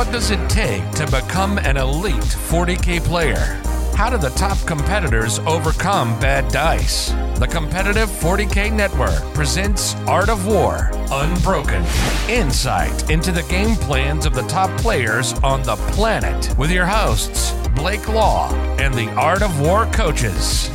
What does it take to become an elite 40K player? How do the top competitors overcome bad dice? The Competitive 40K Network presents Art of War Unbroken. Insight into the game plans of the top players on the planet with your hosts, Blake Law and the Art of War coaches.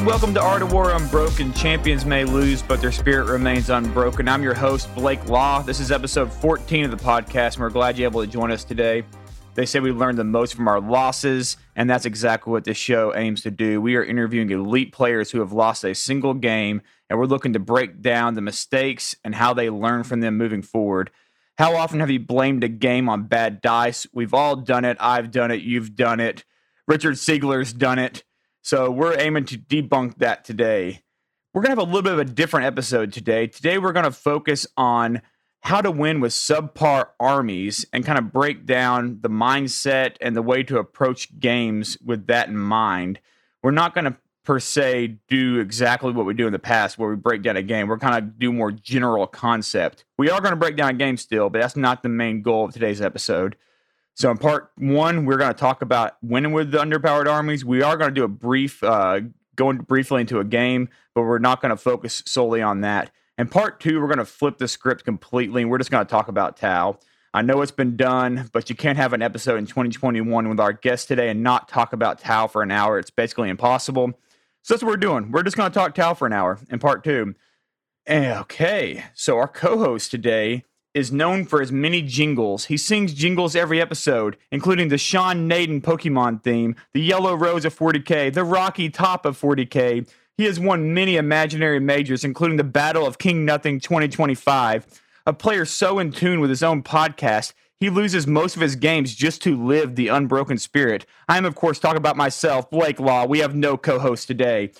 And welcome to Art of War Unbroken. Champions may lose, but their spirit remains unbroken. I'm your host, Blake Law. This is episode 14 of the podcast, and we're glad you're able to join us today. They say we learn the most from our losses, and that's exactly what this show aims to do. We are interviewing elite players who have lost a single game, and we're looking to break down the mistakes and how they learn from them moving forward. How often have you blamed a game on bad dice? We've all done it. I've done it. You've done it. Richard Siegler's done it. So we're aiming to debunk that today. We're going to have a little bit of a different episode today. Today, we're going to focus on how to win with subpar armies and kind of break down the mindset and the way to approach games with that in mind. We're not going to per se do exactly what we do in the past where we break down a game. We're kind of do more general concept. We are going to break down a game still, but that's not the main goal of today's episode. So in part one, we're going to talk about winning with the underpowered armies. We are going to do a brief, uh, going briefly into a game, but we're not going to focus solely on that. In part two, we're going to flip the script completely, and we're just going to talk about Tau. I know it's been done, but you can't have an episode in 2021 with our guest today and not talk about Tau for an hour. It's basically impossible. So that's what we're doing. We're just going to talk Tau for an hour in part two. Okay, so our co host today is known for his many jingles. He sings jingles every episode, including the Sean Nayden Pokemon theme, the Yellow Rose of 40K, the Rocky Top of 40K, he has won many imaginary majors, including the Battle of King Nothing 2025. A player so in tune with his own podcast, he loses most of his games just to live the unbroken spirit. I am, of course, talking about myself, Blake Law. We have no co host today.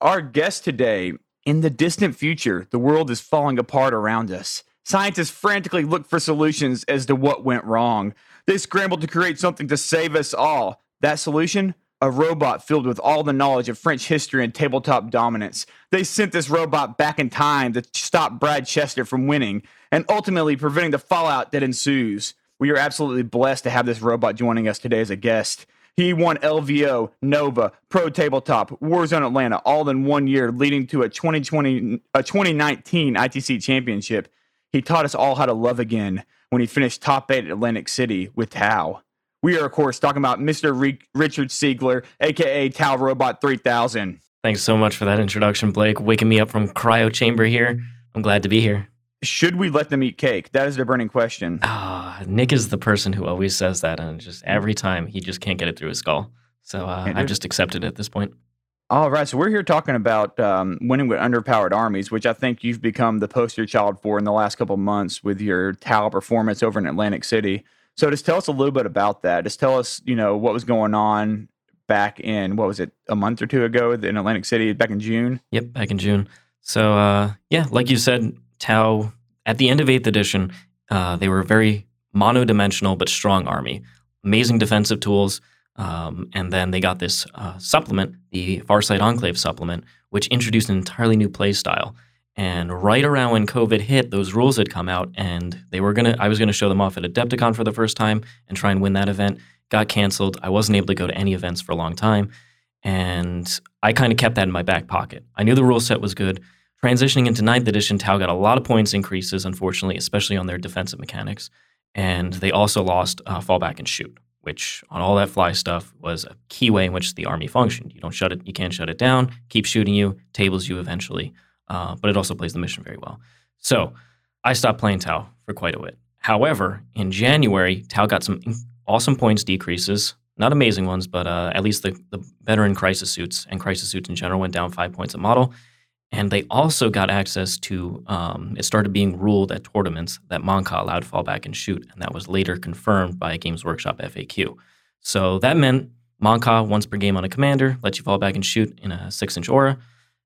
Our guest today, in the distant future, the world is falling apart around us. Scientists frantically looked for solutions as to what went wrong. They scrambled to create something to save us all. That solution? a robot filled with all the knowledge of French history and tabletop dominance. They sent this robot back in time to stop Brad Chester from winning and ultimately preventing the fallout that ensues. We are absolutely blessed to have this robot joining us today as a guest. He won LVO, Nova, Pro Tabletop, Warzone Atlanta all in one year, leading to a 2020 a 2019 ITC championship. He taught us all how to love again when he finished top 8 at Atlantic City with Tau. We are, of course, talking about Mr. Re- Richard Siegler, aka Tau Robot 3000. Thanks so much for that introduction, Blake. Waking me up from cryo chamber here. I'm glad to be here. Should we let them eat cake? That is the burning question. Ah, Nick is the person who always says that, and just every time he just can't get it through his skull. So uh, I've just accepted it at this point. All right, so we're here talking about um, winning with underpowered armies, which I think you've become the poster child for in the last couple months with your Tau performance over in Atlantic City. So just tell us a little bit about that. Just tell us, you know, what was going on back in what was it, a month or two ago in Atlantic City, back in June. Yep, back in June. So uh, yeah, like you said, Tau at the end of Eighth Edition, uh, they were a very mono-dimensional but strong army, amazing defensive tools. Um, and then they got this uh, supplement, the Farsight Enclave supplement, which introduced an entirely new play style. And right around when COVID hit, those rules had come out, and they were gonna. I was gonna show them off at Adepticon for the first time and try and win that event. Got canceled. I wasn't able to go to any events for a long time, and I kind of kept that in my back pocket. I knew the rule set was good. Transitioning into ninth edition, Tau got a lot of points increases, unfortunately, especially on their defensive mechanics, and they also lost uh, fallback and shoot, which on all that fly stuff was a key way in which the army functioned. You don't shut it. You can't shut it down. Keep shooting you. Tables you eventually uh, but it also plays the mission very well. So I stopped playing Tau for quite a bit. However, in January, Tau got some awesome points decreases. Not amazing ones, but uh, at least the, the veteran crisis suits and crisis suits in general went down five points a model. And they also got access to, um, it started being ruled at tournaments that Mont'ka allowed fallback and shoot. And that was later confirmed by Games Workshop FAQ. So that meant Mont'ka once per game on a commander, lets you fall back and shoot in a six inch aura.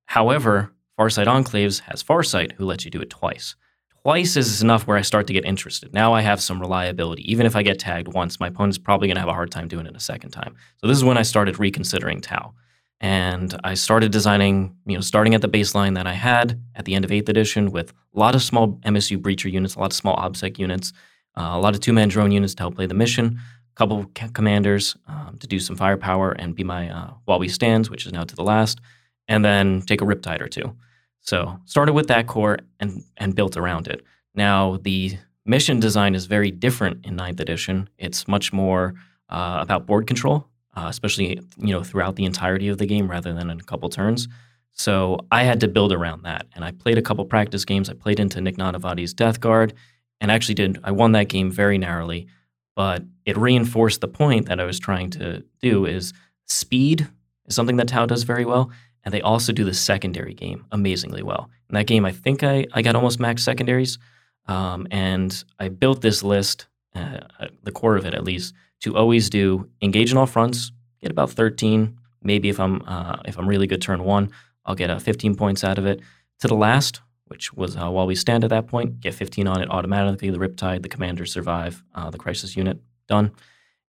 However, Farsight Enclaves has Farsight, who lets you do it twice. Twice is enough where I start to get interested. Now I have some reliability. Even if I get tagged once, my opponent's probably going to have a hard time doing it a second time. So this is when I started reconsidering Tau. And I started designing, you know, starting at the baseline that I had at the end of 8th edition with a lot of small MSU breacher units, a lot of small OBSEC units, uh, a lot of two man drone units to help play the mission, a couple of commanders um, to do some firepower and be my uh, while we stands, which is now to the last, and then take a riptide or two. So started with that core and and built around it. Now the mission design is very different in 9th edition. It's much more uh, about board control uh, especially you know throughout the entirety of the game rather than in a couple turns. So I had to build around that, and I played a couple practice games. I played into Nick Nanavati's Death Guard, and actually did. I won that game very narrowly, but it reinforced the point that I was trying to do: is speed is something that Tau does very well, and they also do the secondary game amazingly well. In that game, I think I I got almost max secondaries, um, and I built this list, uh, the core of it at least, to always do engage in all fronts, get about 13. Maybe if I'm uh, if I'm really good turn one, I'll get uh, 15 points out of it. To the last, which was uh, while we stand at that point, get 15 on it automatically. The Riptide, the commander survive, uh, the crisis unit done,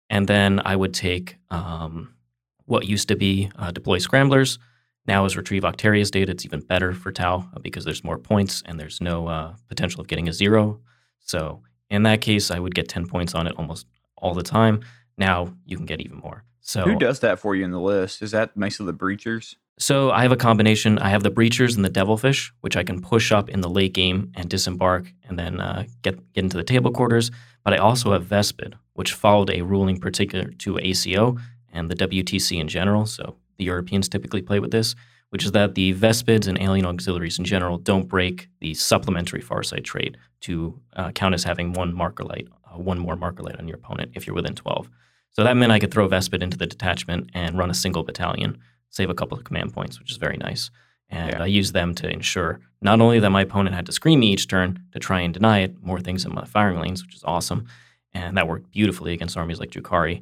and then I would take um, what used to be uh, deploy scramblers. Now is retrieve Octarius data. It's even better for Tau uh, because there's more points and there's no potential of getting a zero. So in that case, I would get 10 points on it almost all the time. Now you can get even more. So who does that for you in the list? Is that basically the breachers? So I have a combination. I have the breachers and the devilfish, which I can push up in the late game and disembark, and then uh, get get into the table quarters. But I also have Vespid, which followed a ruling particular to ACO and the WTC in general. So the Europeans typically play with this, which is that the Vespids and alien auxiliaries in general don't break the supplementary Farsight trait to uh, count as having one marker light uh, one more marker light on your opponent if you're within 12. So that meant I could throw Vespid into the detachment and run a single battalion, save a couple of command points, which is very nice. And yeah. I used them to ensure not only that my opponent had to screen me each turn to try and deny it, more things in my firing lanes, which is awesome. And that worked beautifully against armies like Drukhari.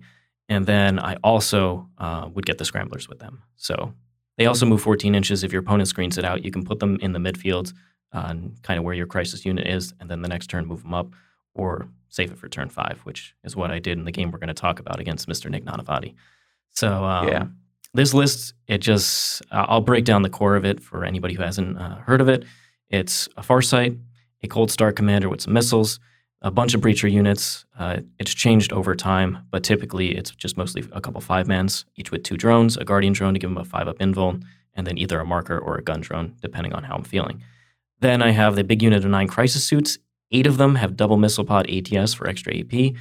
And then I also uh, would get the scramblers with them. So they also move 14 inches. If your opponent screens it out, you can put them in the midfield, uh, kind of where your crisis unit is, and then the next turn move them up, or save it for turn five, which is what I did in the game we're going to talk about against Mr. Nick Nanavati. So um, yeah. this list, it just I'll break down the core of it for anybody who hasn't uh, heard of it. It's a Farsight, a Cold Star commander with some missiles, a bunch of breacher units. Uh, it's changed over time, but typically it's just mostly a couple five mans, each with two drones, a guardian drone to give them a five up invul, and then either a marker or a gun drone, depending on how I'm feeling. Then I have the big unit of nine crisis suits, Eight of them have double missile pod ATS for extra AP.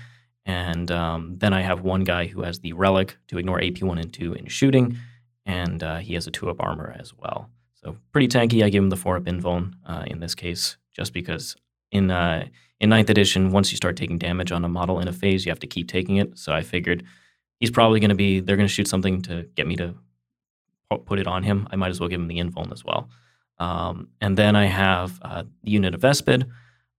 And um, then I have one guy who has the relic to ignore AP one and two in shooting, and uh, he has a two up armor as well. So pretty tanky. I give him the four up invuln uh, in this case, just because in uh, in ninth edition, once you start taking damage on a model in a phase, you have to keep taking it. So I figured he's probably going to be they're going to shoot something to get me to put it on him. I might as well give him the invuln as well. Um, and then I have uh, the unit of Vespid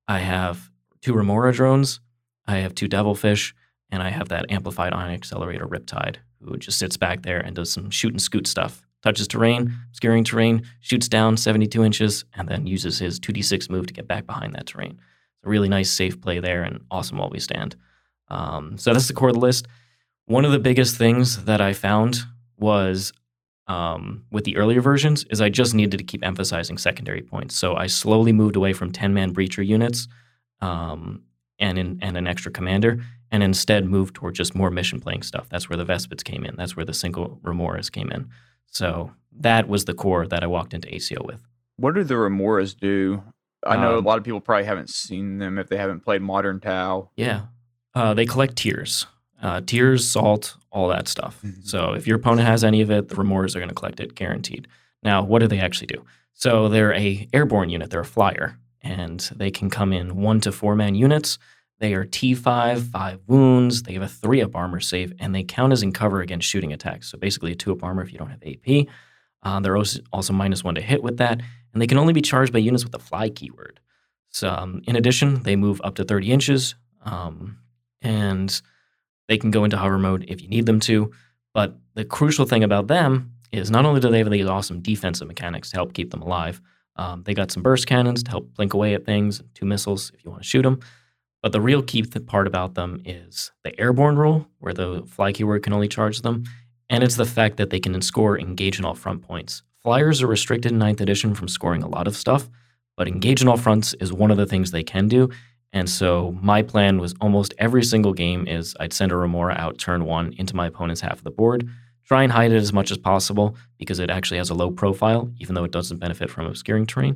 I have two Remora drones, I have two Devilfish, and I have that amplified ion accelerator Riptide, who just sits back there and does some shoot and scoot stuff. Touches terrain, obscuring terrain, shoots down 72 inches, and then uses his 2d6 move to get back behind that terrain. It's a really nice, safe play there, and awesome while we stand. Um, so that's the core of the list. One of the biggest things that I found was um, with the earlier versions is I just needed to keep emphasizing secondary points. So I slowly moved away from 10 man breacher units um, and, in, and an extra commander, and instead moved toward just more mission playing stuff. That's where the Vespids came in. That's where the single Remoras came in. So that was the core that I walked into ACO with. What do the Remoras do? I know um, a lot of people probably haven't seen them if they haven't played Modern Tau. Yeah. Uh, they collect tears uh, tears, salt, all that stuff. Mm-hmm. So if your opponent has any of it, the Remoras are going to collect it, guaranteed. Now, what do they actually do? So they're a airborne unit. They're a flyer, and they can come in one to four man units. They are T5, five wounds. They have a three up armor save, and they count as in cover against shooting attacks. So basically, a two up armor if you don't have AP. Uh, they're also, also minus one to hit with that, and they can only be charged by units with the fly keyword. So, um, in addition, they move up to 30 inches, um, and they can go into hover mode if you need them to. But the crucial thing about them is not only do they have these awesome defensive mechanics to help keep them alive, um, they got some burst cannons to help blink away at things, two missiles if you want to shoot them. But the real key part about them is the airborne rule, where the fly keyword can only charge them, and it's the fact that they can score engage in all front points. Flyers are restricted in 9th edition from scoring a lot of stuff, but engage in all fronts is one of the things they can do. And so my plan was almost every single game is I'd send a Remora out turn one into my opponent's half of the board, try and hide it as much as possible because it actually has a low profile, even though it doesn't benefit from obscuring terrain,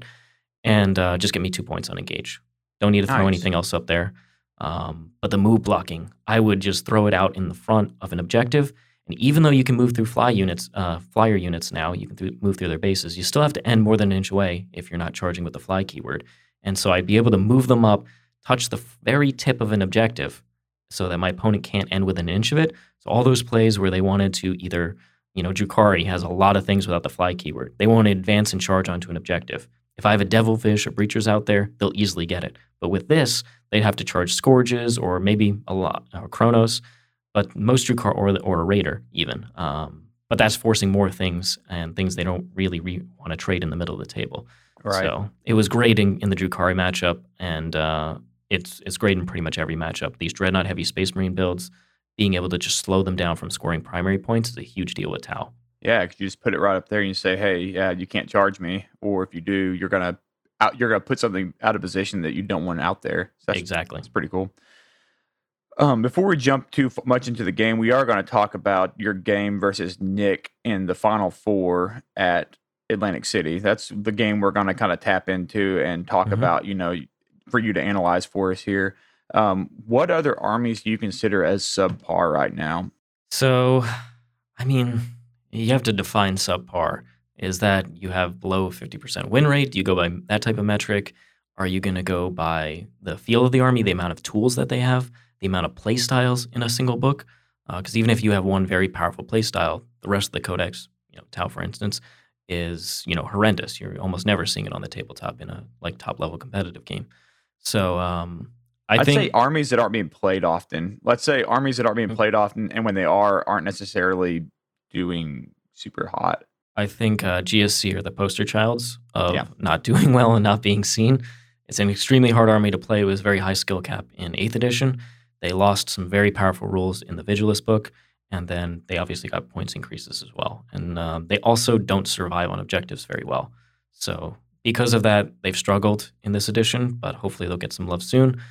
and uh, just get me two points on engage. Don't need to throw Nice. anything else up there. Um, but the move blocking, I would just throw it out in the front of an objective. And even though you can move through fly units, uh, flyer units now, you can th- move through their bases. You still have to end more than an inch away if you're not charging with the fly keyword. And so I'd be able to move them up, touch the very tip of an objective, so that my opponent can't end within an inch of it. So all those plays where they wanted to either, you know, Drukhari has a lot of things without the fly keyword. They want to advance and charge onto an objective. If I have a Devilfish or Breachers out there, they'll easily get it. But with this, they'd have to charge Scourges or maybe a lot or Cronos, but most Drukar or or a Raider even. Um, but that's forcing more things and things they don't really re- want to trade in the middle of the table. Right. So it was great in, in the Drukari matchup, and uh, it's it's great in pretty much every matchup. These Dreadnought heavy Space Marine builds, being able to just slow them down from scoring primary points is a huge deal with Tau. Yeah, because you just put it right up there and you say, "Hey, yeah, you can't charge me," or if you do, you're gonna out, you're gonna put something out of position that you don't want out there. So that's, exactly. it's pretty cool. Um, before we jump too f- much into the game, we are going to talk about your game versus Nick in the Final Four at Atlantic City. That's the game we're going to kind of tap into and talk Mhm. about. You know, for you to analyze for us here. Um, what other armies do you consider as subpar right now? So, I mean, you have to define subpar. Is that you have below 50% win rate? Do you go by that type of metric? Are you going to go by the feel of the army, the amount of tools that they have, the amount of play styles in a single book? Because even if you have one very powerful play style, the rest of the codex, you know, Tau, for instance, is you know horrendous. You're almost never seeing it on the tabletop in a like top level competitive game. So um, I I'd think say armies that aren't being played often. Let's say armies that aren't being Mhm. played often, and when they are, aren't necessarily doing super hot. I think uh, GSC are the poster childs of Yeah. not doing well and not being seen. It's an extremely hard army to play with very high skill cap in 8th edition. They lost some very powerful rules in the Vigilus book, and then they obviously got points increases as well. And um, they also don't survive on objectives very well. So, because of that, they've struggled in this edition, but hopefully they'll get some love soon.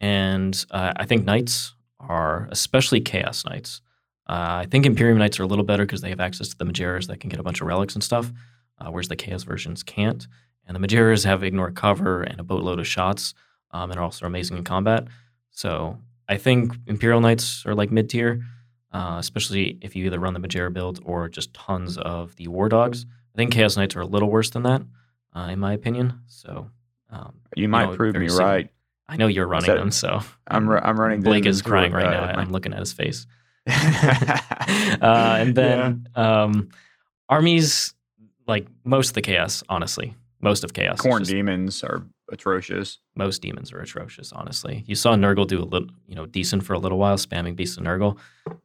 And uh, I think Knights are, especially Chaos Knights, uh, I think Imperium Knights are a little better because they have access to the Majeras that can get a bunch of relics and stuff, uh, whereas the Chaos versions can't. And the Majeras have ignore cover and a boatload of shots, um, and are also amazing in combat. So I think Imperial Knights are like mid tier, uh, especially if you either run the Majera build or just tons of the War Dogs. I think Chaos Knights are a little worse than that, uh, in my opinion. So um, You might know, prove me right. I know you're running that- them, so I'm I'm running. Blake is crying right uh, now. I'm looking at his face. uh, and then um, armies, like most of the chaos, honestly, most of chaos. Khorne demons are atrocious. most demons are atrocious. Honestly, you saw Nurgle do a little, you know, decent for a little while, spamming Beast of Nurgle,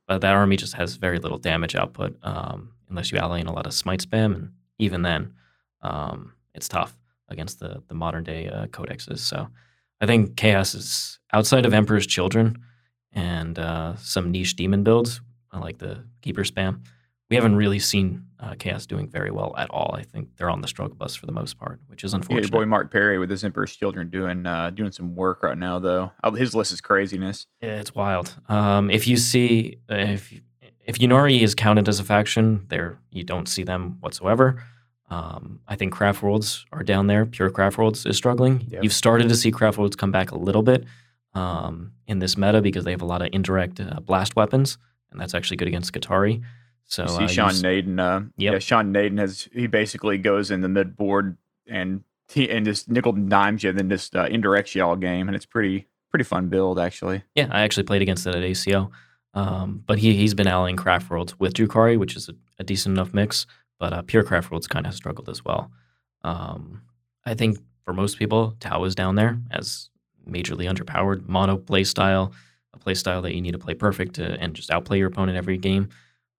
but that army just has very little damage output um, unless you ally in a lot of smite spam, and even then, um, it's tough against the the modern day uh, codexes. So, I think chaos is outside of Emperor's Children and uh, some niche demon builds like the Keeper spam. We haven't really seen uh, chaos doing very well at all. I think they're on the struggle bus for the most part, which is Yeah, your unfortunate. boy Mark Perry with his Emperor's Children doing uh, doing some work right now though. Oh, His list is craziness. Yeah, it's wild. Um, if you see if if Ynnari is counted as a faction, there you don't see them whatsoever. Um, I think Craft Worlds are down there. Pure Craft Worlds is struggling. Yep. You've started to see Craft Worlds come back a little bit um, in this meta because they have a lot of indirect uh, blast weapons, and that's actually good against Drukhari. So You see uh, Sean Nayden. Uh, Yep. Yeah, Sean Nayden has he basically goes in the mid board and he and just nickel dimes you, and then just uh, indirects you all game, and it's pretty pretty fun build actually. Yeah, I actually played against it at ACO. Um, but he, he's been allying Craft Worlds with Drukhari, which is a, a decent enough mix. But uh, Pure Craft Worlds kind of struggled as well. Um, I think for most people, Tau is down there as majorly underpowered, mono play style, a play style that you need to play perfect to, and just outplay your opponent every game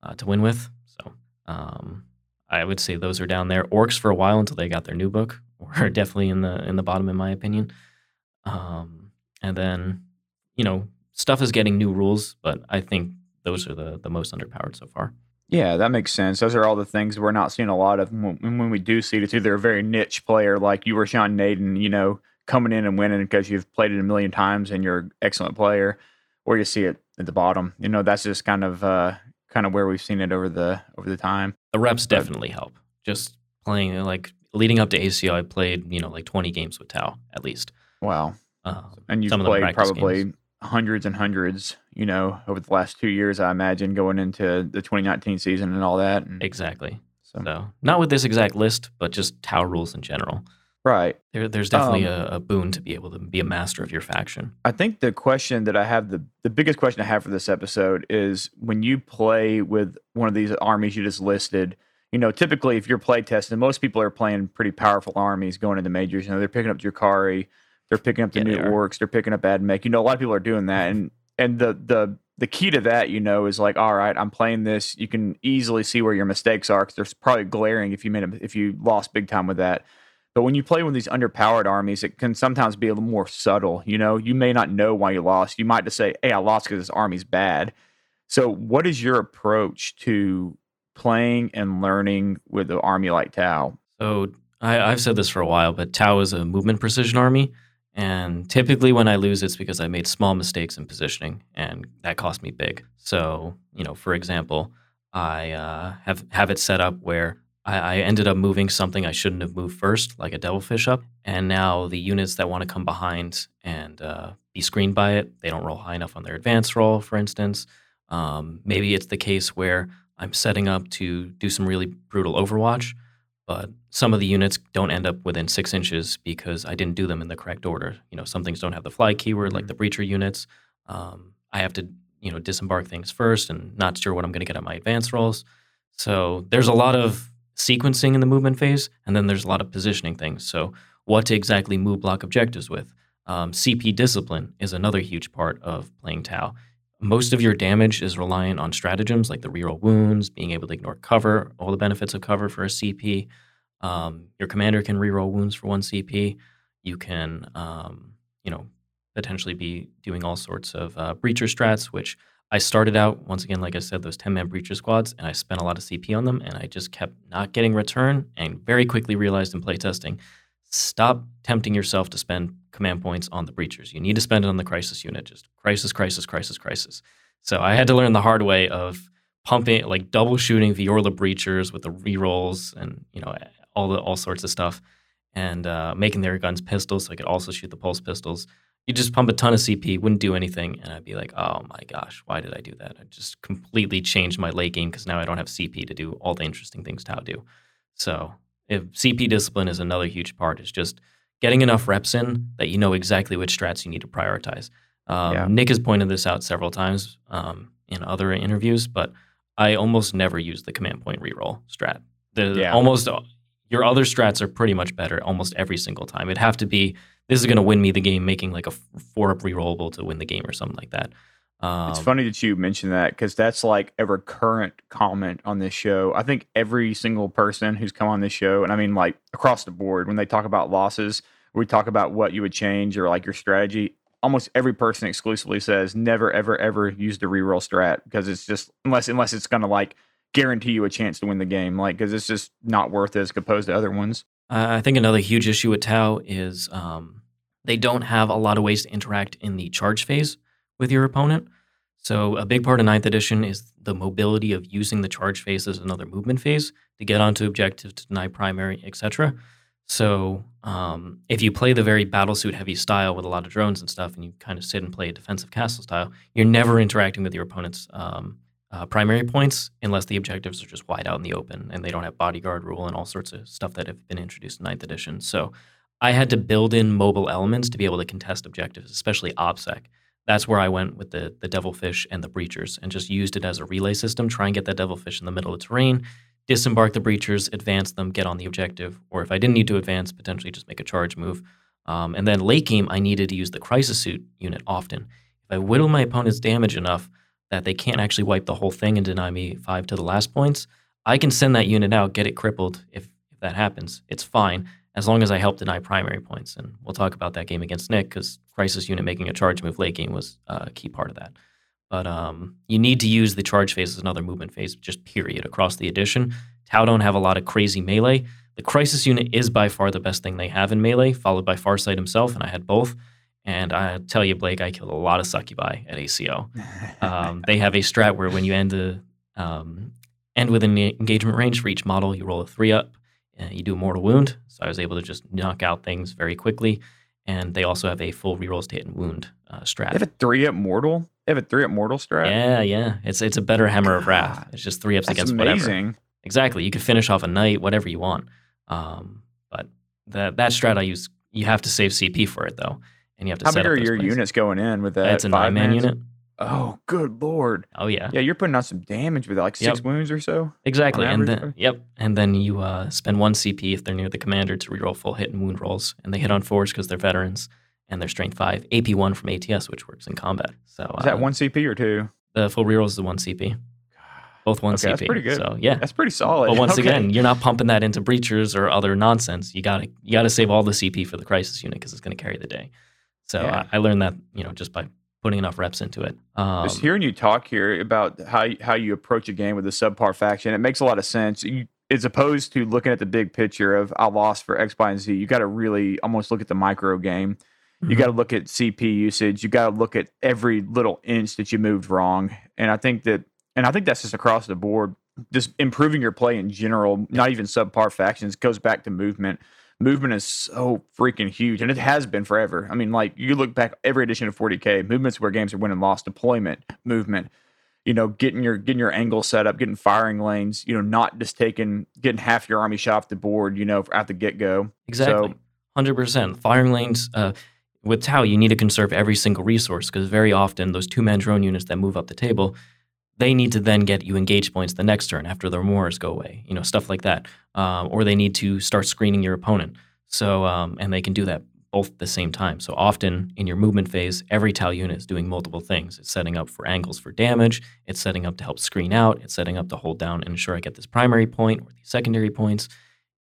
uh, to win with. So um, I would say those are down there. Orcs for a while until they got their new book were definitely in the in the bottom in my opinion. Um, and then you know stuff is getting new rules, but I think those are the the most underpowered so far. Yeah, that makes sense. Those are all the things we're not seeing a lot of. When, when we do see it, it's either a very niche player like you or Sean Nayden, you know, coming in and winning because you've played it a million times and you're an excellent player, or you see it at the bottom. You know, that's just kind of uh, kind of where we've seen it over the over the time. The reps definitely help. Just playing like leading up to ACO, I played you know like 20 games with Tau at least. Wow. Um, and you've played probably games. hundreds and hundreds, you know, over the last two years, I imagine, going into the 2019 season and all that. And exactly. So. so. not with this exact list, but just Tau rules in general. Right. There, there's definitely um, a, a, boon to be able to be a master of your faction. I think the question that I have, the, the biggest question I have for this episode is when you play with one of these armies you just listed, you know, typically if you're play testing, most people are playing pretty powerful armies going into majors. You know, they're picking up Drukhari, they're picking up the yeah, new they orcs, they're picking up Admech. You know, a lot of people are doing that. And and the the the key to that, you know, is like, all right, I'm playing this. You can easily see where your mistakes are because there's probably glaring if you made a, if you lost big time with that. But when you play with these underpowered armies, it can sometimes be a little more subtle. You know, you may not know why you lost. You might just say, "Hey, I lost because this army's bad." So, what is your approach to playing and learning with an army like Tau? So, I, I've said this for a while, but Tau is a movement precision army, and typically when I lose, it's because I made small mistakes in positioning, and that cost me big. So, you know, for example, I uh, have have it set up where I, I ended up moving something I shouldn't have moved first, like a devilfish up. And now the units that want to come behind and uh, be screened by it, they don't roll high enough on their advance roll, for instance. Um, maybe it's the case where I'm setting up to do some really brutal overwatch, but some of the units don't end up within six inches because I didn't do them in the correct order. You know, some things don't have the fly keyword, like mm-hmm. the breacher units. Um, I have to, you know, disembark things first and not sure what I'm going to get on my advance rolls. So there's a lot of sequencing in the movement phase, and then there's a lot of positioning things. So, what to exactly move block objectives with. Um, CP discipline is another huge part of playing Tau. Most of your damage is reliant on stratagems like the reroll wounds, being able to ignore cover, all the benefits of cover for a CP. Um, your commander can reroll wounds for one CP. You can, um, you know, potentially be doing all sorts of uh, breacher strats, which I started out once again, like I said, those ten man breacher squads, and I spent a lot of CP on them, and I just kept not getting return, and very quickly realized in playtesting, stop tempting yourself to spend command points on the breachers. You need to spend it on the crisis unit. Just crisis, crisis, crisis, crisis. So I had to learn the hard way of pumping, like double shooting Viorla breachers with the rerolls and you know all the all sorts of stuff, and uh, making their guns pistols so I could also shoot the pulse pistols you just pump a ton of CP, wouldn't do anything, and I'd be like, oh my gosh, why did I do that? I just completely changed my late game because now I don't have CP to do all the interesting things Tau do. So if CP discipline is another huge part, is just getting enough reps in that you know exactly which strats you need to prioritize. Um, yeah. Nick has pointed this out several times um, in other interviews, but I almost never use the command point reroll strat. The, yeah. Almost your other strats are pretty much better almost every single time. It'd have to be this is going to win me the game, making like a four up rerollable to win the game or something like that. Um, it's funny that you mentioned that because that's like a recurrent comment on this show. I think every single person who's come on this show, and I mean like across the board, when they talk about losses, we talk about what you would change or like your strategy. Almost every person exclusively says never, ever, ever use the reroll strat because it's just unless unless it's going to like guarantee you a chance to win the game, like because it's just not worth it as opposed to other ones. I think another huge issue with Tau is um, they don't have a lot of ways to interact in the charge phase with your opponent. So a big part of ninth edition is the mobility of using the charge phase as another movement phase to get onto objective, to deny primary, etc. So um, if you play the very battlesuit heavy style with a lot of drones and stuff, and you kind of sit and play a defensive castle style, you're never interacting with your opponent's um, uh, primary points unless the objectives are just wide out in the open and they don't have bodyguard rule and all sorts of stuff that have been introduced in ninth edition. So I had to build in mobile elements to be able to contest objectives, especially OBSEC. That's where I went with the the devilfish and the breachers and just used it as a relay system. Try and get that devilfish in the middle of the terrain, disembark the breachers, advance them, get on the objective. Or if I didn't need to advance, potentially just make a charge move. Um, and then late game, I needed to use the crisis suit unit often. If I whittle my opponent's damage enough, that they can't actually wipe the whole thing and deny me five to the last points, I can send that unit out, get it crippled if, if that happens. It's fine as long as I help deny primary points. And we'll talk about that game against Nick because Crisis unit making a charge move late game was a key part of that. But um, you need to use the charge phase as another movement phase, just period, across the edition. Tau don't have a lot of crazy melee. The Crisis unit is by far the best thing they have in melee, followed by Farsight himself, and I had both. And I tell you, Blake, I killed a lot of succubi at ACO. Um, they have a strat where when you end the um, end with an engagement range for each model, you roll a three up, and you do a mortal wound. So I was able to just knock out things very quickly. And they also have a full rerolls to hit and wound uh, strat. They have a three up mortal. They have a three up mortal strat. Yeah, yeah. It's it's a better hammer of wrath. It's just three ups That's against amazing. whatever. Exactly. You could finish off a knight, whatever you want. Um, but that that strat I use, you have to save CP for it though, and you have to. How set big up are your plays. units going in with that? It's a nine man unit. Oh, good lord! Oh yeah, Yeah, you're putting on some damage with like six Yep. wounds or so. exactly. And then yep, and then you uh, spend one CP if they're near the commander to reroll full hit and wound rolls, and they hit on fours because they're veterans, and they're strength five, AP one from ATS, which works in combat. So Is that uh, one CP or two? The full reroll is the one CP. Both one Okay, CP. that's pretty good. So yeah. That's pretty solid. But once Okay. again, you're not pumping that into breachers or other nonsense. You gotta you gotta save all the CP for the crisis unit because it's going to carry the day. So Yeah. I, I learned that you know just by putting enough reps into it. Um, Just hearing you talk here about how you- how you approach a game with a subpar faction, it makes a lot of sense. You, as opposed to looking at the big picture of I lost for X, Y, and Z, you got to really almost look at the micro game. You Mhm. got to look at CP usage. You got to look at every little inch that you moved wrong. And I think that, and I think that's just across the board. Just improving your play in general, not even subpar factions, goes back to movement. Movement is so freaking huge, and it has been forever. I mean, like you look back every edition of 40k, movements where games are win and lost. Deployment, movement, you know, getting your getting your angle set up, getting firing lanes. You know, not just taking getting half your army shot off the board. You know, at the get go. exactly, hundred percent. Firing lanes uh, with Tau, you need to conserve every single resource because very often those two man drone units that move up the table, they need to then get you engage points the next turn after their moors go away. You know, stuff like that, um, or they need to start screening your opponent. So um, and they can do that both at the same time. So often in your movement phase, every Tau unit is doing multiple things. It's setting up for angles for damage. It's setting up to help screen out. It's setting up to hold down and ensure I get this primary point or these secondary points.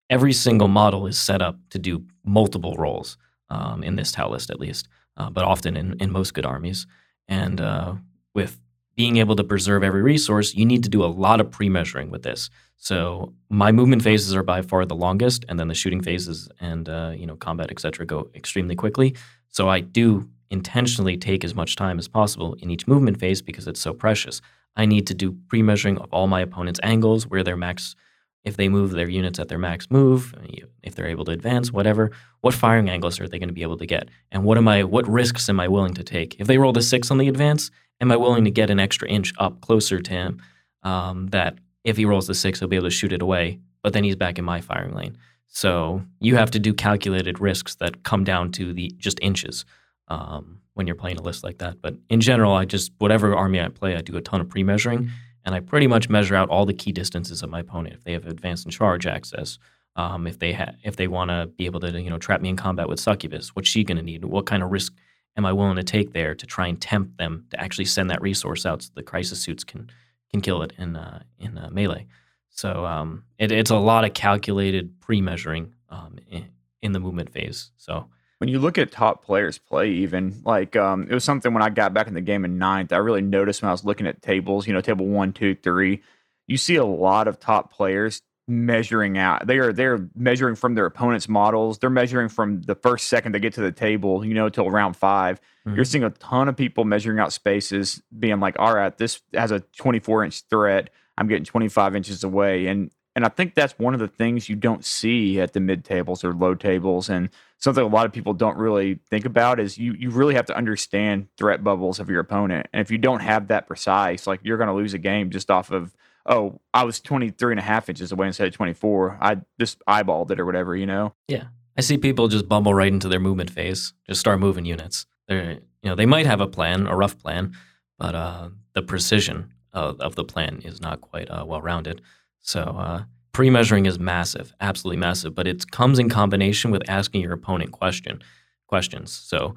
Every single model is set up to do multiple roles um, in this Tau list, at least, uh, but often in, in most good armies. And uh, with being able to preserve every resource, you need to do a lot of pre-measuring with this. So my movement phases are by far the longest, and then the shooting phases and uh, you know combat, etc., go extremely quickly. So I do intentionally take as much time as possible in each movement phase because it's so precious. I need to do pre-measuring of all my opponent's angles, where their max, if they move their units at their max move, if they're able to advance, whatever. What firing angles are they going to be able to get, and what am I? What risks am I willing to take? If they roll the six on the advance, am I willing to get an extra inch up closer to him? Um, that if he rolls the six, he'll be able to shoot it away, but then he's back in my firing lane. So you have to do calculated risks that come down to the just inches um, when you're playing a list like that. But in general, I just whatever army I play, I do a ton of pre-measuring, and I pretty much measure out all the key distances of my opponent. If they have advance and charge access, um, if they ha- if they want to be able to you know trap me in combat with succubus, what's she going to need? What kind of risk am I willing to take there to try and tempt them to actually send that resource out so the crisis suits can can kill it in uh, in uh, melee. So um, it, it's a lot of calculated pre-measuring um, in, in the movement phase. So when you look at top players play even like um, it was something when i got back in the game in ninth i really noticed when i was looking at tables you know table one two three you see a lot of top players measuring out. They are they're measuring from their opponent's models. They're measuring from the first second they get to the table you know till round 5 Mhm. you're seeing a ton of people measuring out spaces being like all right this has a 24 inch threat. I'm getting 25 inches away. And and i think that's one of the things you don't see at the mid tables or low tables. And something a lot of people don't really think about is you you really have to understand threat bubbles of your opponent. And if you don't have that precise like you're going to lose a game just off of oh i was 23 and a half inches away instead of 24 i just eyeballed it or whatever you know Yeah. I see people just bumble right into their movement phase, just start moving units. They're, you know, they might have a plan, a rough plan, but uh, the precision of, of the plan is not quite uh, well rounded. So uh, pre-measuring is massive, absolutely massive, but it comes in combination with asking your opponent question questions. So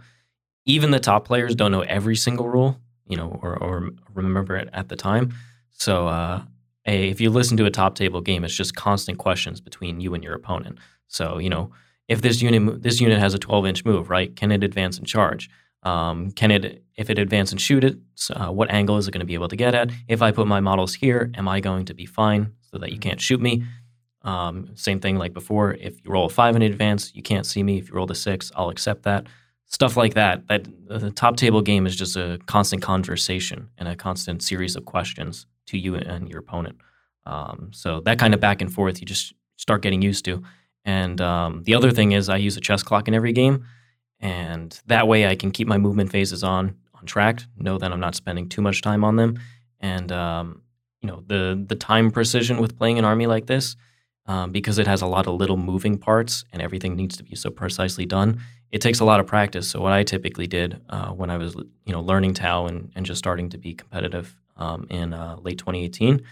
even the top players don't know every single rule, you know, or, or remember it at the time. So uh, a, if you listen to a top table game, it's just constant questions between you and your opponent. So you know, if this unit this unit has a 12 inch move, right? Can it advance and charge? Um, can it, if it advance and shoot it, uh, what angle is it going to be able to get at? If I put my models here, am I going to be fine so that you can't shoot me? Um, same thing like before. If you roll a five in advance, you can't see me. If you roll a six, I'll accept that. Stuff like that. That the top table game is just a constant conversation and a constant series of questions to you and your opponent. Um, so that kind of back and forth, you just start getting used to. And um, the other thing is, I use a chess clock in every game, and that way I can keep my movement phases on on track. Know that I'm not spending too much time on them, and um, you know the the time precision with playing an army like this, um, because it has a lot of little moving parts and everything needs to be so precisely done. It takes a lot of practice. So what I typically did uh, when I was you know learning Tau and, and just starting to be competitive um, in uh, late 2018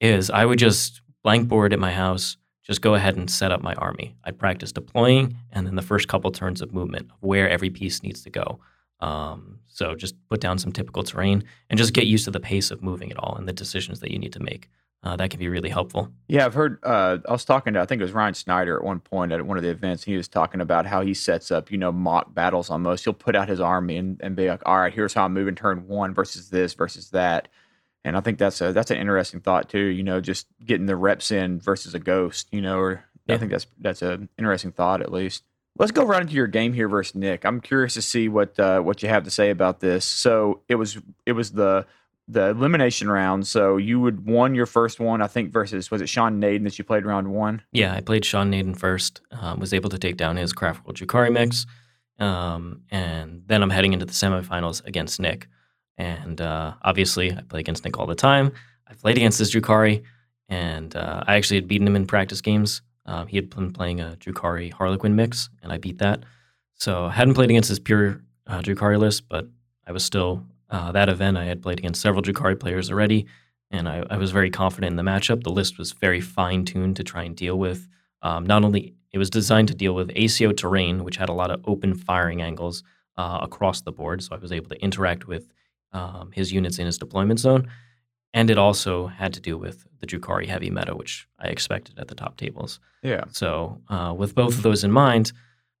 is I would just blank board at my house just go ahead and set up my army. I'd practice deploying and then the first couple turns of movement of where every piece needs to go. Um, so just put down some typical terrain and just get used to the pace of moving it all and the decisions that you need to make. Uh, that can be really helpful. Yeah, I've heard. Uh, I was talking to, I think it was Ryan Snyder at one point at one of the events. He was talking about how he sets up, you know, mock battles almost. He'll put out his army and, and be like, all right, here's how I'm moving turn one versus this versus that. And I think that's a that's an interesting thought too. You know, just getting the reps in versus a ghost. You know, or yeah. I think that's that's an interesting thought at least. Let's go right into your game here versus Nick. I'm curious to see what uh, what you have to say about this. So it was it was the the elimination round. So you would won your first one, I think, versus was it Sean Nayden that you played round one? Yeah, I played Sean Nayden first. Um, was able to take down his Craft World Drukhari mix, um, and then I'm heading into the semifinals against Nick. And uh, obviously, I play against Nick all the time. I played against this Drukhari, and uh, I actually had beaten him in practice games. Um, he had been playing a Drukhari Harlequin mix, and I beat that. So I hadn't played against his pure uh, list, but I was still, uh, that event, I had played against several Drukhari players already, and I, I was very confident in the matchup. The list was very fine tuned to try and deal with um, not only, it was designed to deal with ACO terrain, which had a lot of open firing angles uh, across the board. So I was able to interact with um, his units in his deployment zone. And it also had to do with the Drukhari heavy meta, which I expected at the top tables. Yeah. So uh, with both of those in mind,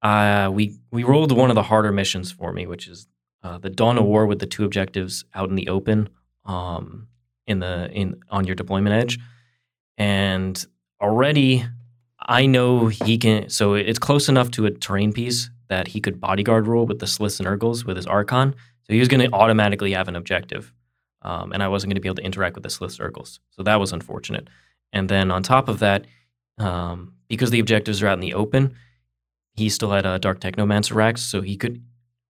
uh, we we rolled one of the harder missions for me, which is uh, the Dawn of War with the two objectives out in the open, um, in the in on your deployment edge, and already I know he can. So it's close enough to a terrain piece that he could bodyguard rule with the Sslyths and Ur-Ghuls with his Archon so he was going to automatically have an objective, um, and I wasn't going to be able to interact with the Sslyth circles. So that was unfortunate. And then on top of that, um, because the objectives are out in the open, he still had a Dark Technomancer Rex, so he could,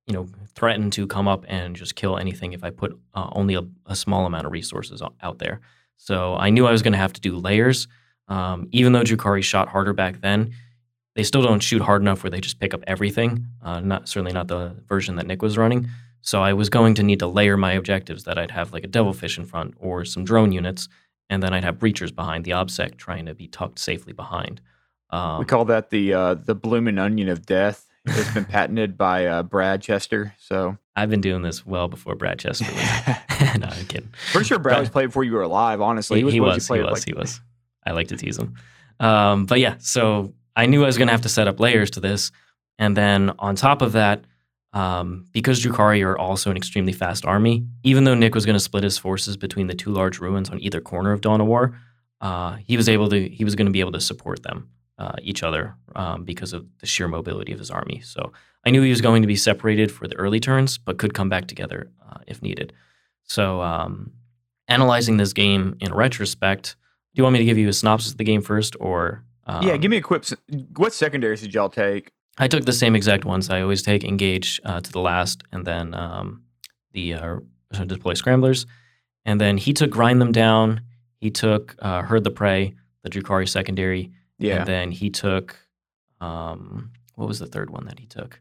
you know, threaten to come up and just kill anything if I put uh, only a, a, small amount of resources out there. So I knew I was going to have to do layers. Um, even though Drukhari shot harder back then, they still don't shoot hard enough where they just pick up everything. Uh, not certainly not the version that Nick was running. So I was going to need to layer my objectives that I'd have like a devilfish in front or some drone units, and then I'd have breachers behind the obsec trying to be tucked safely behind. Um, we call that the uh, the blooming onion of death. It's been patented by uh, Brad Chester. So I've been doing this well before Brad Chester. Was. no, I'm kidding. Pretty sure Brad was played before you were alive. Honestly, he, he was. He was. He was, like- he was. I like to tease him. Um, but yeah, so I knew I was going to have to set up layers to this, and then on top of that, um, because Drukhari are also an extremely fast army, even though Nick was going to split his forces between the two large ruins on either corner of Dawn of War, uh, he was able to he was going to be able to support them uh, each other um, because of the sheer mobility of his army. So I knew he was going to be separated for the early turns, but could come back together uh, if needed. So um, analyzing this game in retrospect, do you want me to give you a synopsis of the game first, or yeah, give me a quick. What secondaries did y'all take? I took the same exact ones. I always take engage uh, to the last, and then um, the uh, deploy scramblers, and then he took grind them down. He took uh, herd the prey, the Drukhari secondary, yeah. and then he took um, what was the third one that he took?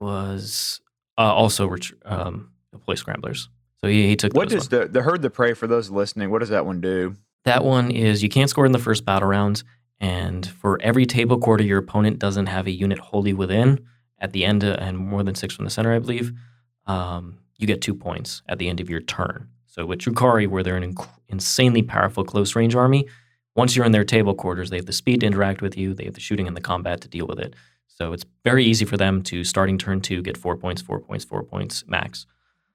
Was uh, also ret- um, deploy scramblers. So he, he took. What does the the herd the prey for those listening? What does that one do? That one is you can't score in the first battle round, and for every table quarter your opponent doesn't have a unit wholly within at the end, uh, and more than six from the center, I believe, um, you get two points at the end of your turn. So with Drukhari, where they're an inc- insanely powerful close range army, once you're in their table quarters, they have the speed to interact with you, they have the shooting and the combat to deal with it. So it's very easy for them to starting turn two get four points, four points, four points max.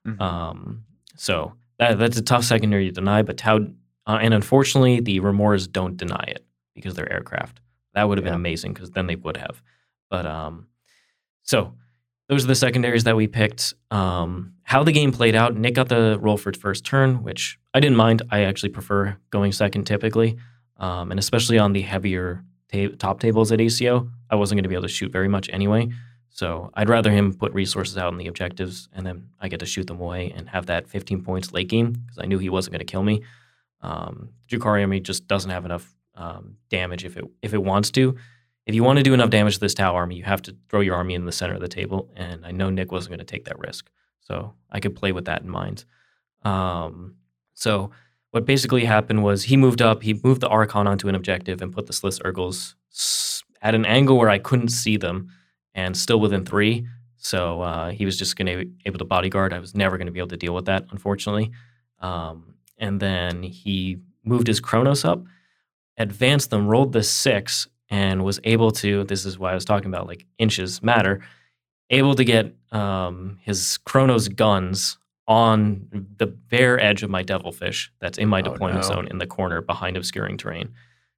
Mhm. Um, so that, that's a tough secondary to deny. But Tau, uh, and unfortunately, the Remors don't deny it because they're aircraft. That would have Yeah. been amazing because then they would have. But um, so those are the secondaries that we picked. Um, how the game played out, Nick got the roll for first turn, which I didn't mind. I actually prefer going second typically, um, and especially on the heavier ta- top tables at ACO, I wasn't going to be able to shoot very much anyway. So I'd rather him put resources out in the objectives, and then I get to shoot them away and have that 15 points late game because I knew he wasn't going to kill me. Um, Drukhari army just doesn't have enough um, damage if it if it wants to. If you want to do enough damage to this Tau army, you have to throw your army in the center of the table, and I know Nick wasn't going to take that risk, so I could play with that in mind. Um, so what basically happened was he moved up, he moved the Archon onto an objective and put the Sslyth Ur-Ghuls at an angle where I couldn't see them, and still within three. So uh, he was just going to be able to bodyguard. I was never going to be able to deal with that, unfortunately. Um, and then he moved his Cronos up, advanced them, rolled the six, and was able to. This is why I was talking about like inches matter. Able to get um, his Cronos guns on the bare edge of my Devilfish that's in my Oh, deployment no. zone in the corner behind obscuring terrain.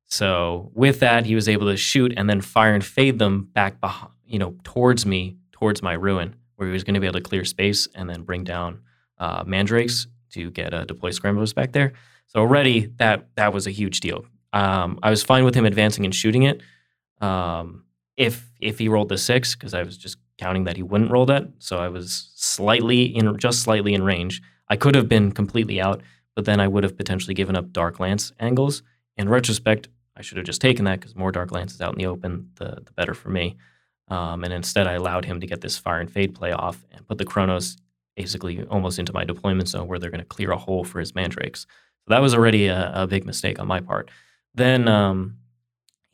So with that, he was able to shoot and then fire and fade them back behind, you know, towards me, towards my ruin, where he was going to be able to clear space and then bring down uh, mandrakes to get uh, deploy scramblers back there. So already that that was a huge deal. Um, I was fine with him advancing and shooting it. Um, if if he rolled the six, because I was just counting that he wouldn't roll that, so I was slightly in, just slightly in range. I could have been completely out, but then I would have potentially given up dark lance angles. In retrospect, I should have just taken that because more dark lances out in the open, the the better for me. Um, and instead, I allowed him to get this fire and fade play off and put the Cronos basically almost into my deployment zone where they're going to clear a hole for his mandrakes. So that was already a, a big mistake on my part. Then um,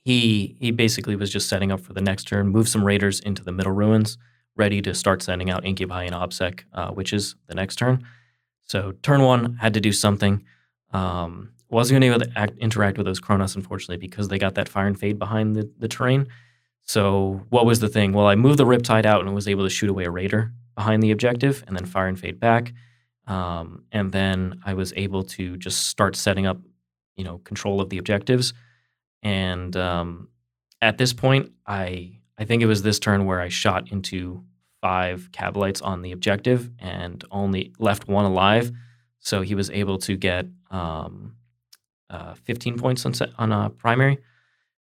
he he basically was just setting up for the next turn, move some raiders into the middle ruins, ready to start sending out Incubi and Obsec uh, is the next turn. So turn one had to do something. Um, wasn't going to be able to act, interact with those Cronos, unfortunately, because they got that fire and fade behind the, the terrain. So what was the thing? Well, I moved the Riptide out and was able to shoot away a raider behind the objective, and then fire and fade back. Um, and then I was able to just start setting up, you know, control of the objectives. And um, at this point, I I think it was this turn where I shot into five Kabalites on the objective and only left one alive. So he was able to get um, uh, 15 points on on a primary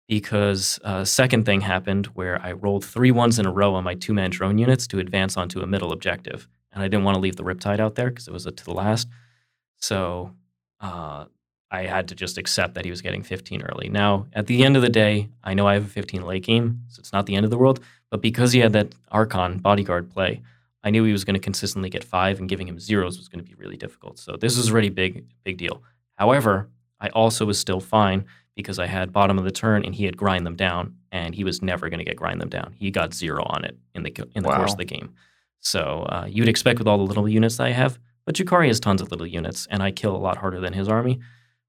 because uh, second thing happened where I rolled three ones in a row on my two man drone units to advance onto a middle objective, and I didn't want to leave the Riptide out there because it was a, to the last. So uh, I had to just accept that he was getting 15 early. Now, at the end of the day, I know I have a 15 late game, so it's not the end of the world. But because he had that Archon bodyguard play, I knew he was going to consistently get five, and giving him zeros was going to be really difficult. So this was already big, big deal. However, I also was still fine because I had bottom of the turn, and he had grind them down, and he was never going to get grind them down. He got zero on it in the in the course of the game. So uh, you'd expect with all the little units that I have, but Drukhari has tons of little units, and I kill a lot harder than his army.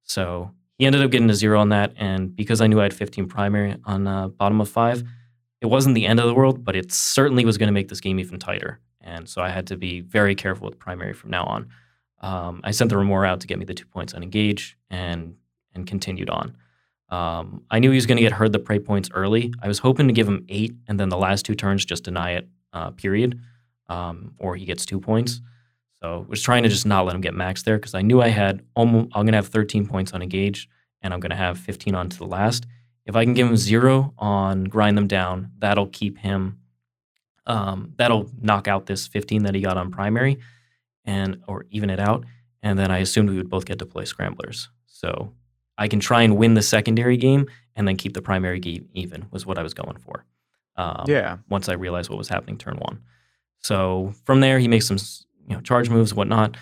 So he ended up getting a zero on that, and because I knew I had 15 primary on uh, bottom of five, it wasn't the end of the world, but it certainly was going to make this game even tighter. And so I had to be very careful with primary from now on. Um, I sent the Remora out to get me the two points on engage, and and continued on. Um, I knew he was going to get herd the prey points early. I was hoping to give him eight, and then the last two turns just deny it. Uh, period, um, or he gets two points. So was trying to just not let him get max there because I knew I had almost I'm gonna have 13 points on engage and I'm gonna have 15 on to the last. If I can give him zero on grind them down, that'll keep him. Um, that'll knock out this 15 that he got on primary, and or even it out. And then I assumed we would both get deploy scramblers. So I can try and win the secondary game and then keep the primary game even was what I was going for. Um, Yeah. once I realized what was happening turn one. So from there, he makes some you know charge moves, whatnot,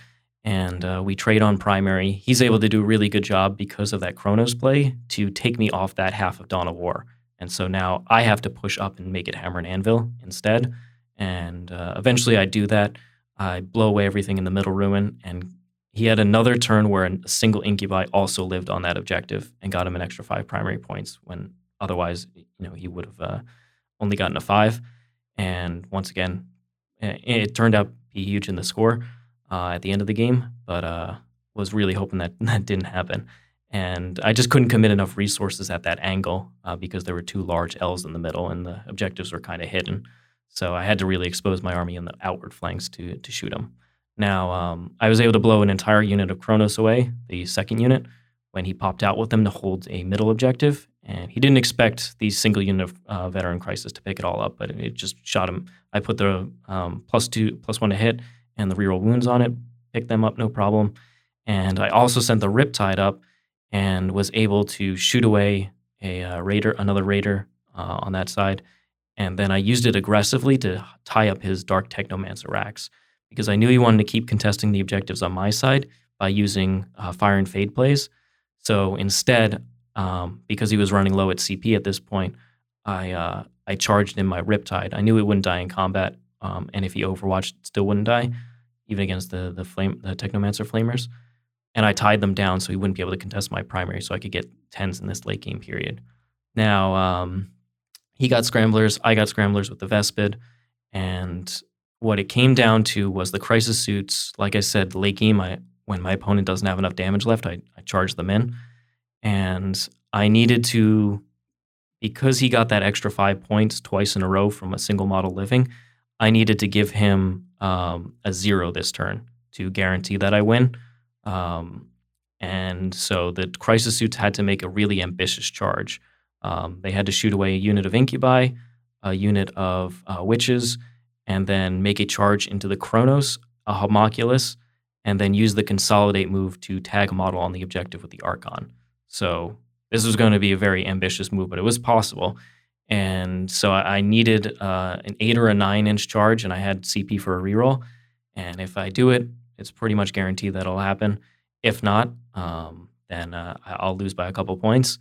and uh, we trade on primary. He's able to do a really good job because of that Cronos play to take me off that half of Dawn of War. And so now I have to push up and make it Hammer and Anvil instead. And uh, eventually I do that. I blow away everything in the middle ruin. And he had another turn where a single Incubi also lived on that objective and got him an extra five primary points when otherwise, you know, he would have uh, only gotten a five. And once again, it, it turned out be huge in the score uh, at the end of the game, but uh, was really hoping that that didn't happen. And I just couldn't commit enough resources at that angle uh, because there were two large L's in the middle and the objectives were kind of hidden. So I had to really expose my army in the outward flanks to to shoot them. Now um, I was able to blow an entire unit of Cronos away, the second unit, when he popped out with them to hold a middle objective. And he didn't expect the single unit of uh, veteran crisis to pick it all up, but it just shot him. I put the um, plus two, plus one to hit, and the reroll wounds on it, picked them up no problem. And I also sent the Riptide up and was able to shoot away a uh, raider, another raider uh, on that side. And then I used it aggressively to tie up his Dark Technomancer Wracks because I knew he wanted to keep contesting the objectives on my side by using uh, fire and fade plays. So instead, um, because he was running low at CP at this point, I uh, I charged in my Riptide. I knew it wouldn't die in combat, um, and if he overwatched, it still wouldn't die, even against the the flame the Technomancer flamers. And I tied them down so he wouldn't be able to contest my primary, so I could get tens in this late game period. Now um, he got scramblers, I got scramblers with the Vespid, and what it came down to was the crisis suits. Like I said, late game, I when my opponent doesn't have enough damage left, I, I charge them in. And I needed to, because he got that extra five points twice in a row from a single model living, I needed to give him um, a zero this turn to guarantee that I win. Um, and so the crisis suits had to make a really ambitious charge. Um, they had to shoot away a unit of incubi, a unit of uh, witches, and then make a charge into the Cronos, a Haemonculus, and then use the consolidate move to tag a model on the objective with the Archon. So this was going to be a very ambitious move, but it was possible. And so I needed uh, an eight or a nine inch charge, and I had CP for a reroll. And if I do it, it's pretty much guaranteed that it'll happen. If not, um, then uh, I'll lose by a couple points.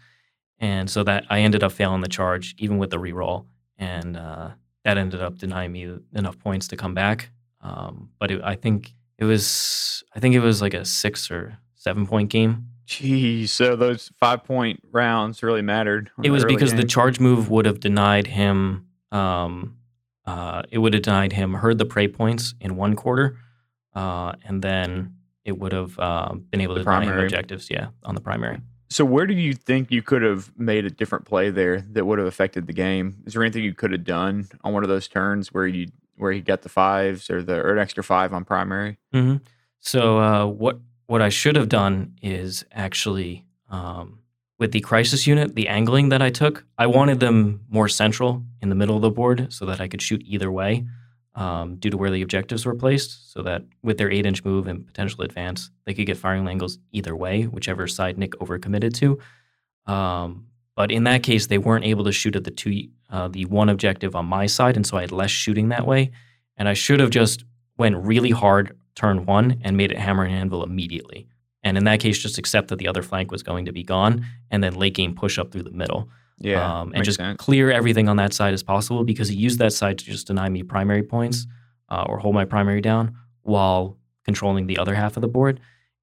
And so that I ended up failing the charge, even with the reroll, and uh, that ended up denying me enough points to come back. Um, but it, I think it was I think it was like a six or seven point game. Geez, so those five point rounds really mattered. It was because game. the charge move would have denied him. Um, uh, it would have denied him heard the prey points in one quarter, uh, and then it would have uh, been able the to primary. deny him objectives. Yeah, on the primary. So where do you think you could have made a different play there that would have affected the game? Is there anything you could have done on one of those turns where you where he got the fives or the or an extra five on primary. Mm-hmm. So uh, what what I should have done is actually um, with the crisis unit, the angling that I took, I wanted them more central in the middle of the board so that I could shoot either way. Um, due to where the objectives were placed, so that with their eight inch move and potential advance, they could get firing angles either way, whichever side Nick overcommitted to. Um, but in that case, they weren't able to shoot at the two, uh, the one objective on my side, and so I had less shooting that way. And I should have just went really hard turn one and made it hammer and anvil immediately. And in that case, just accept that the other flank was going to be gone, and then late game push up through the middle. Yeah, um, and just sense. clear everything on that side as possible because he used that side to just deny me primary points uh, or hold my primary down while controlling the other half of the board.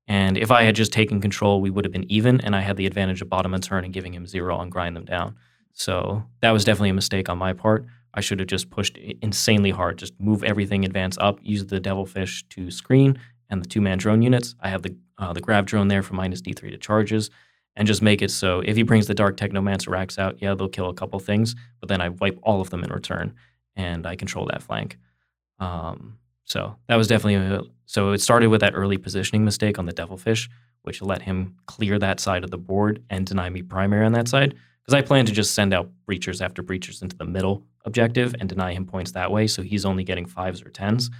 And if I had just taken control, we would have been even, and I had the advantage of bottom and turn and giving him zero and grind them down. So that was definitely a mistake on my part. I should have just pushed insanely hard, just move everything, advance up, use the devilfish to screen and the two man drone units. I have the uh, the grav drone there for minus D3 to charges, and just make it so if he brings the Dark Technomancer Wracks out, yeah, they'll kill a couple things, but then I wipe all of them in return, and I control that flank. Um, so that was definitely a, so it started with that early positioning mistake on the Devilfish, which let him clear that side of the board and deny me primary on that side. Because I plan to just send out breachers after breachers into the middle objective and deny him points that way, so he's only getting fives or tens.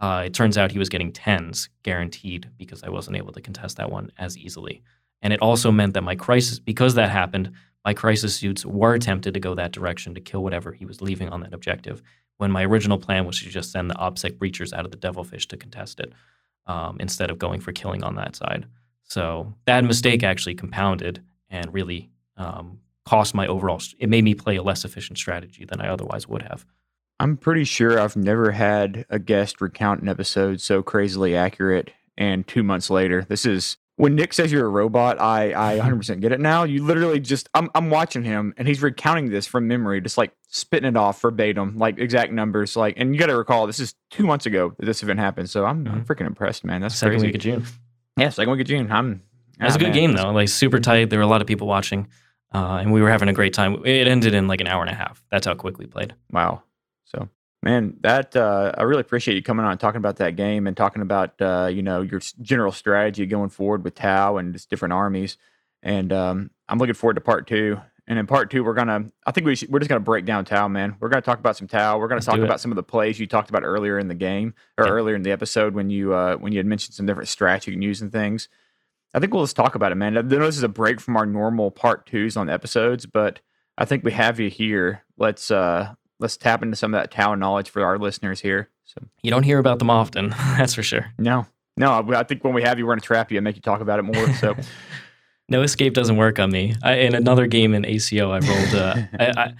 Uh, it turns out he was getting tens guaranteed because I wasn't able to contest that one as easily. And it also meant that my crisis, because that happened, my crisis suits were tempted to go that direction to kill whatever he was leaving on that objective when my original plan was to just send the OBSEC breachers out of the Devilfish to contest it um, instead of going for killing on that side. So that mistake actually compounded and really um, cost my overall. It made me play a less efficient strategy than I otherwise would have. I'm pretty sure I've never had a guest recount an episode so crazily accurate. And two months later, this is when Nick says you're a robot, I I 100% get it now. You literally just I'm I'm watching him and he's recounting this from memory, just like spitting it off verbatim, like exact numbers. Like, and you got to recall this is two months ago that this event happened. So I'm, I'm freaking impressed, man. That's Second crazy. week of June. yeah, second week of June. I'm. It was ah, a good man. game though, like super tight. There were a lot of people watching, uh, and we were having a great time. It ended in like an hour and a half. That's how quickly played. Wow. Man, that uh, I really appreciate you coming on and talking about that game and talking about uh, you know your general strategy going forward with Tau and just different armies. And um, I'm looking forward to part two. And in part two, we're gonna I think we should, we're just gonna break down Tau, man. We're gonna talk about some Tau. We're gonna Let's talk about some of the plays you talked about earlier in the game or Yeah. earlier in the episode when you uh, when you had mentioned some different strats you can use and things. I think we'll just talk about it, man. I know this is a break from our normal part twos on episodes, but I think we have you here. Let's uh let's tap into some of that Tau knowledge for our listeners here. So You don't hear about them often, that's for sure. no, no, I think when we have you, we're gonna trap you and make you talk about it more. So no escape doesn't work on me. I, in another game in ACO, I rolled uh, I,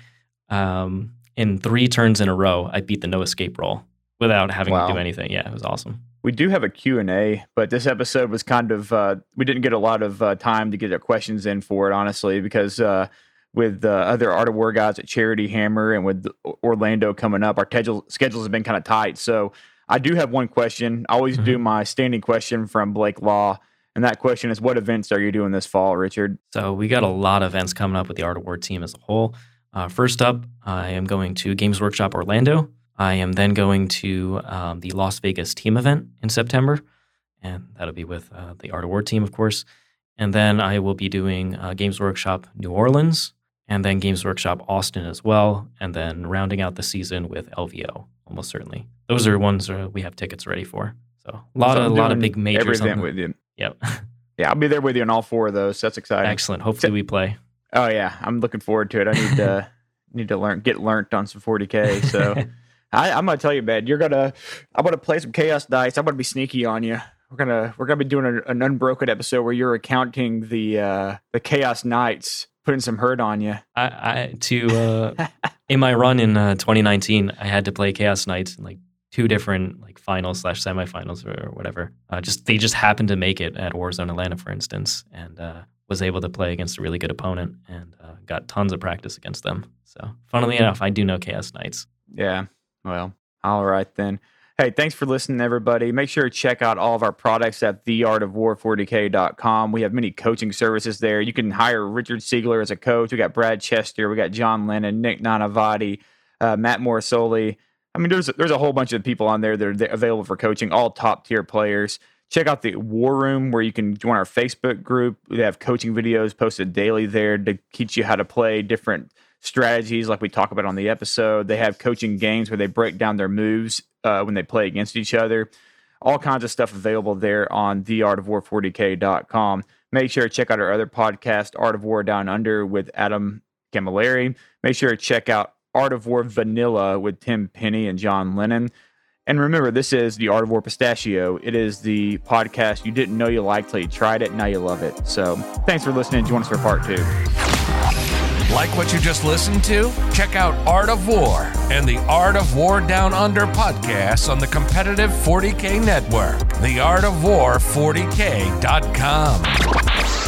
I, um, in three turns in a row. I beat the no escape roll without having to do anything. Yeah, it was awesome. we do have a Q and A, but this episode was kind of uh, we didn't get a lot of uh, time to get our questions in for it, honestly, because uh, with uh, other Art of War guys at Charity Hammer and with Orlando coming up, our schedule schedules have been kind of tight. So I do have one question. I always do my standing question from Blake Law, and that question is, "What events are you doing this fall, Richard?" So we got a lot of events coming up with the Art of War team as a whole. Uh, first up, I am going to Games Workshop Orlando. I am then going to um, the Las Vegas team event in September, and that'll be with uh, the Art of War team, of course. And then I will be doing uh, Games Workshop New Orleans, and then Games Workshop Austin as well, and then rounding out the season with LVO, almost certainly. Those are ones uh, we have tickets ready for. So a lot So of a lot of big majors. Every on event the- with you. Yep, Yeah, I'll be there with you on all four of those. That's exciting. excellent. Hopefully we play. Oh yeah, I'm looking forward to it. I need to need to learn get learnt on some 40k. So I, I'm gonna tell you, man, you're gonna I'm gonna play some chaos dice. I'm gonna be sneaky on you. We're gonna we're gonna be doing a, an unbroken episode where you're accounting the uh the chaos knights, putting some hurt on you. I, I to uh, in my run in uh, 2019, I had to play Chaos Knights in like two different like finals slash semifinals or, or whatever. Uh, just they just happened to make it at Warzone Atlanta, for instance, and uh, was able to play against a really good opponent and uh, got tons of practice against them. So, funnily enough, I do know Chaos Knights. Yeah. Well, all right then. Hey, thanks for listening, everybody. Make sure to check out all of our products at theartofwar40k.com. We have many coaching services there. You can hire Richard Siegler as a coach. We got Brad Chester. We got John Lennon, Nick Nanavati, uh, Matt Morisoli. I mean, there's there's a whole bunch of people on there that are available for coaching, all top tier players. Check out the War Room where you can join our Facebook group. We have coaching videos posted daily there to teach you how to play different strategies like we talk about on the episode. They have coaching games where they break down their moves uh, when they play against each other. All kinds of stuff available there on theartofwar40k.com. Make sure to check out our other podcast, Art of War Down Under, with Adam Camilleri. Make sure to check out Art of War Vanilla with Tim Penny and John Lennon. And remember, this is the Art of War Pistachio. It is the podcast you didn't know you liked till you tried it. Now you love it. So thanks for listening. Join us for part two. Like what you just listened to? Check out Art of War and the Art of War Down Under podcasts on the competitive 40K network, theartofwar40k.com.